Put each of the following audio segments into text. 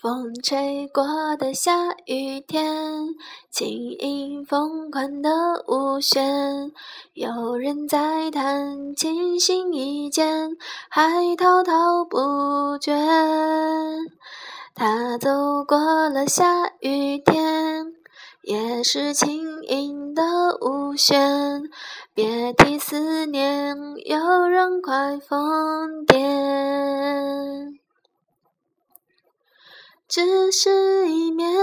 风吹过的下雨天，轻盈风宽的舞旋，有人在弹琴心一间，还滔滔不绝。他走过了下雨天，也是晴盈的无弦，别提思念，有人快疯癫。只是一面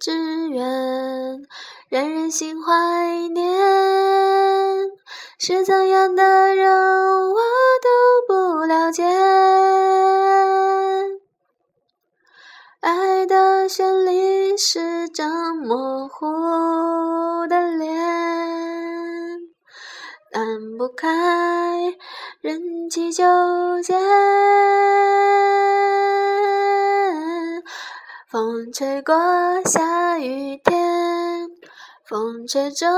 之缘，让人心怀念。是怎样的人，我都不了解。爱的旋律是张模糊的脸，难不开人际纠结。风吹过下雨天，风吹着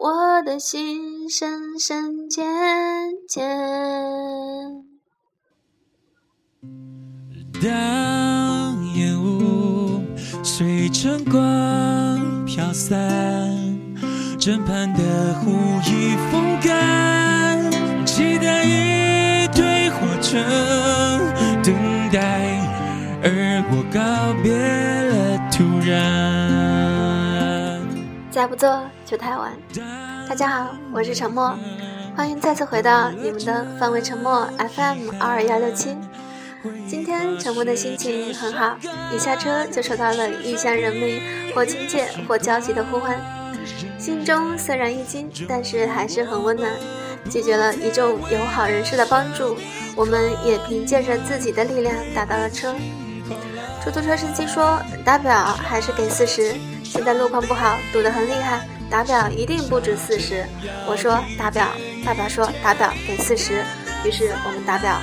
我的心，深深浅浅。随晨光飘散，枕畔的湖已风干，期待一堆火车等待。而我告别了突然。再不做就太晚。大家好，我是沉默，欢迎再次回到你们的范围沉默 FM 二二幺六七。今天沉默的心情很好，一下车就收到了异乡人民或亲切或焦急的呼唤，心中虽然一惊，但是还是很温暖。拒绝了一众友好人士的帮助，我们也凭借着自己的力量打到了车。出租车司机说：“打表还是给四十，现在路况不好，堵得很厉害，打表一定不止四十。”我说：“打表。”爸爸说：“打表给四十。”于是我们打表。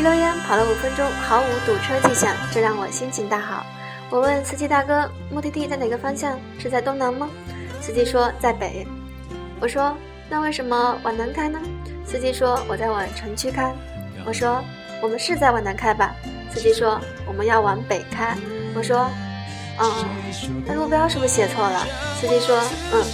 一溜烟跑了五分钟，毫无堵车迹象，这让我心情大好。我问司机大哥：“目的地在哪个方向？是在东南吗？”司机说：“在北。”我说：“那为什么往南开呢？”司机说：“我在往城区开。”我说：“我们是在往南开吧？”司机说：“我们要往北开。”我说：“嗯，那路标是不是写错了？”司机说：“嗯。”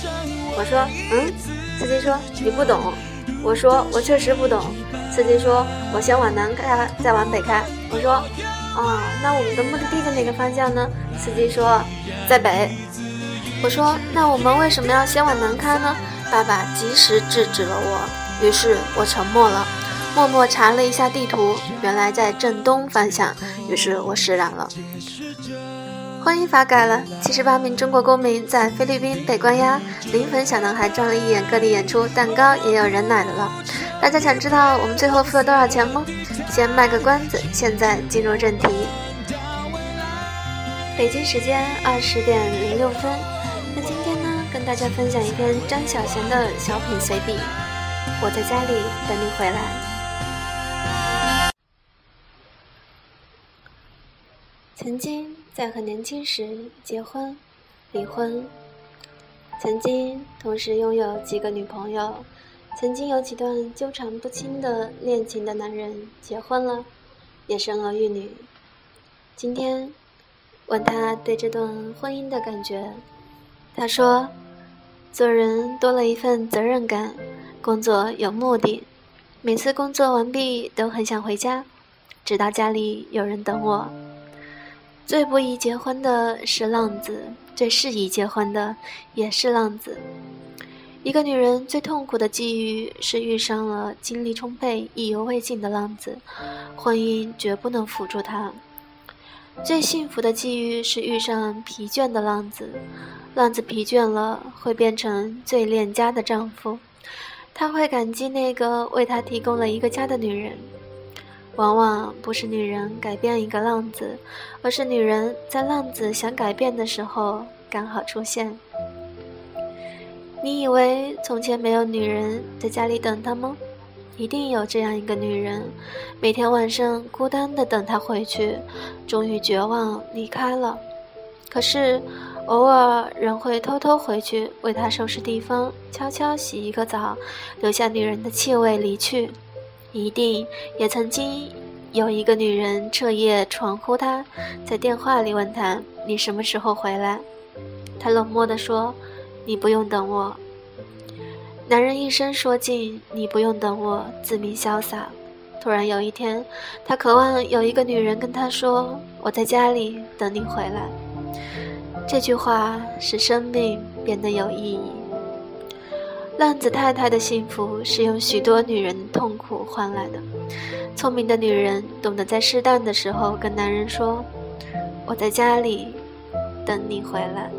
我说：“嗯。”司机说：“你不懂。”我说：“我确实不懂。”司机说：“我先往南开，再往北开。”我说：“哦，那我们的目的地在哪个方向呢？”司机说：“在北。”我说：“那我们为什么要先往南开呢？”爸爸及时制止了我，于是我沉默了。默默查了一下地图，原来在正东方向，于是我释然了。婚姻法改了，七十八名中国公民在菲律宾被关押。临粉小男孩转了一眼各地演出，蛋糕也有人买了。大家想知道我们最后付了多少钱吗？先卖个关子，现在进入正题。北京时间二十点零六分，那今天呢，跟大家分享一篇张小娴的小品随笔。我在家里等你回来。曾经在很年轻时结婚、离婚，曾经同时拥有几个女朋友，曾经有几段纠缠不清的恋情的男人结婚了，也生儿育女。今天问他对这段婚姻的感觉，他说：“做人多了一份责任感，工作有目的，每次工作完毕都很想回家，直到家里有人等我。”最不宜结婚的是浪子，最适宜结婚的也是浪子。一个女人最痛苦的际遇是遇上了精力充沛、意犹未尽的浪子，婚姻绝不能辅助她。最幸福的际遇是遇上疲倦的浪子，浪子疲倦了会变成最恋家的丈夫，他会感激那个为他提供了一个家的女人。往往不是女人改变一个浪子，而是女人在浪子想改变的时候刚好出现。你以为从前没有女人在家里等他吗？一定有这样一个女人，每天晚上孤单的等他回去，终于绝望离开了。可是偶尔人会偷偷回去为他收拾地方，悄悄洗一个澡，留下女人的气味离去。一定也曾经有一个女人彻夜闯呼他，在电话里问他：“你什么时候回来？”他冷漠地说：“你不用等我。”男人一生说尽：“你不用等我，自命潇洒。”突然有一天，他渴望有一个女人跟他说：“我在家里等你回来。”这句话使生命变得有意义。浪子太太的幸福是用许多女人的痛苦换来的。聪明的女人懂得在适当的时候跟男人说：“我在家里等你回来。”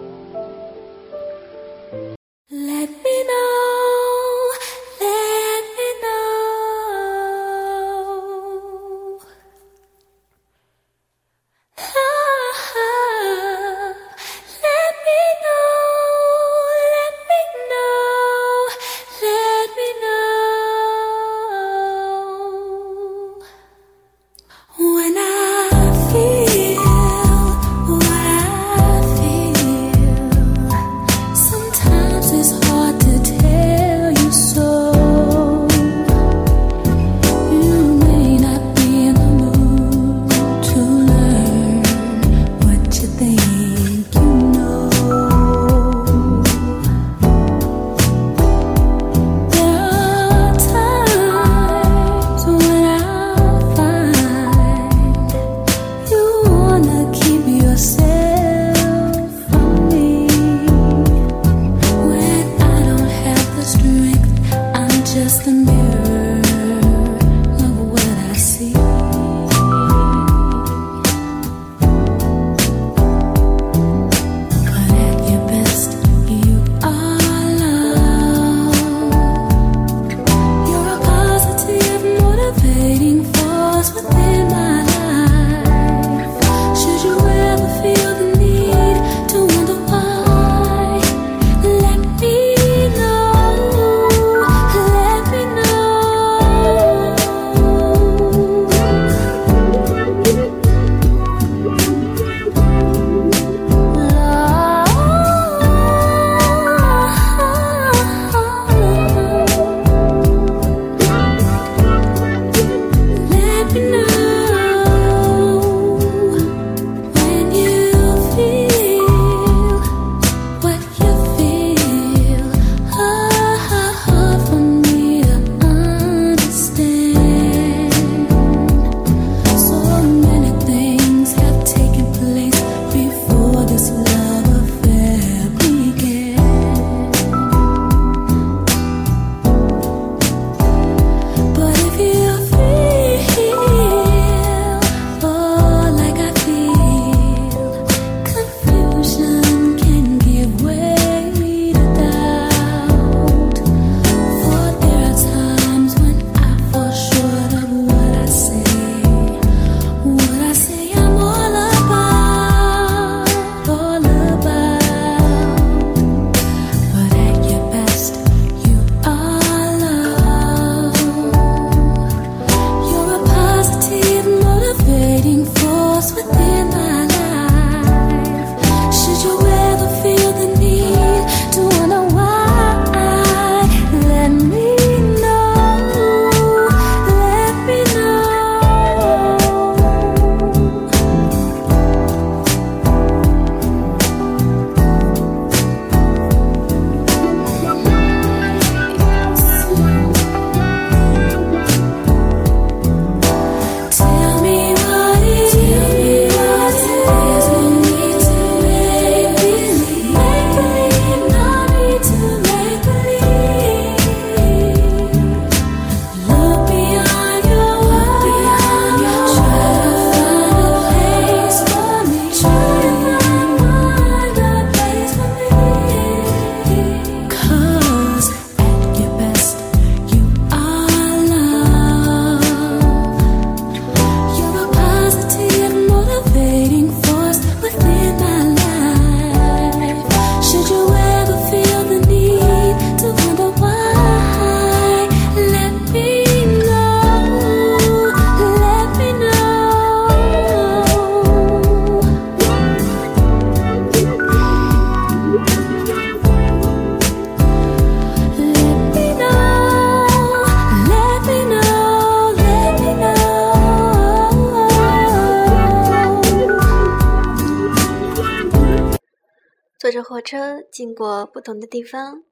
火车经过不同的地方，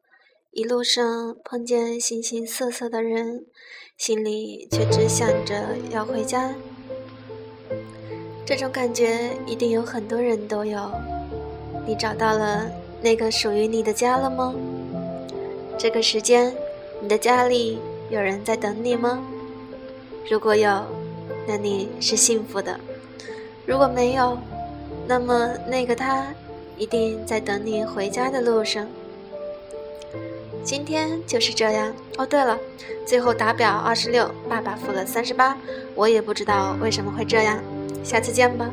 一路上碰见形形色色的人，心里却只想着要回家。这种感觉一定有很多人都有。你找到了那个属于你的家了吗？这个时间，你的家里有人在等你吗？如果有，那你是幸福的；如果没有，那么那个他一定在等你回家的路上。今天就是这样。哦，对了，最后打表二十六，爸爸付了三十八，我也不知道为什么会这样。下次见吧。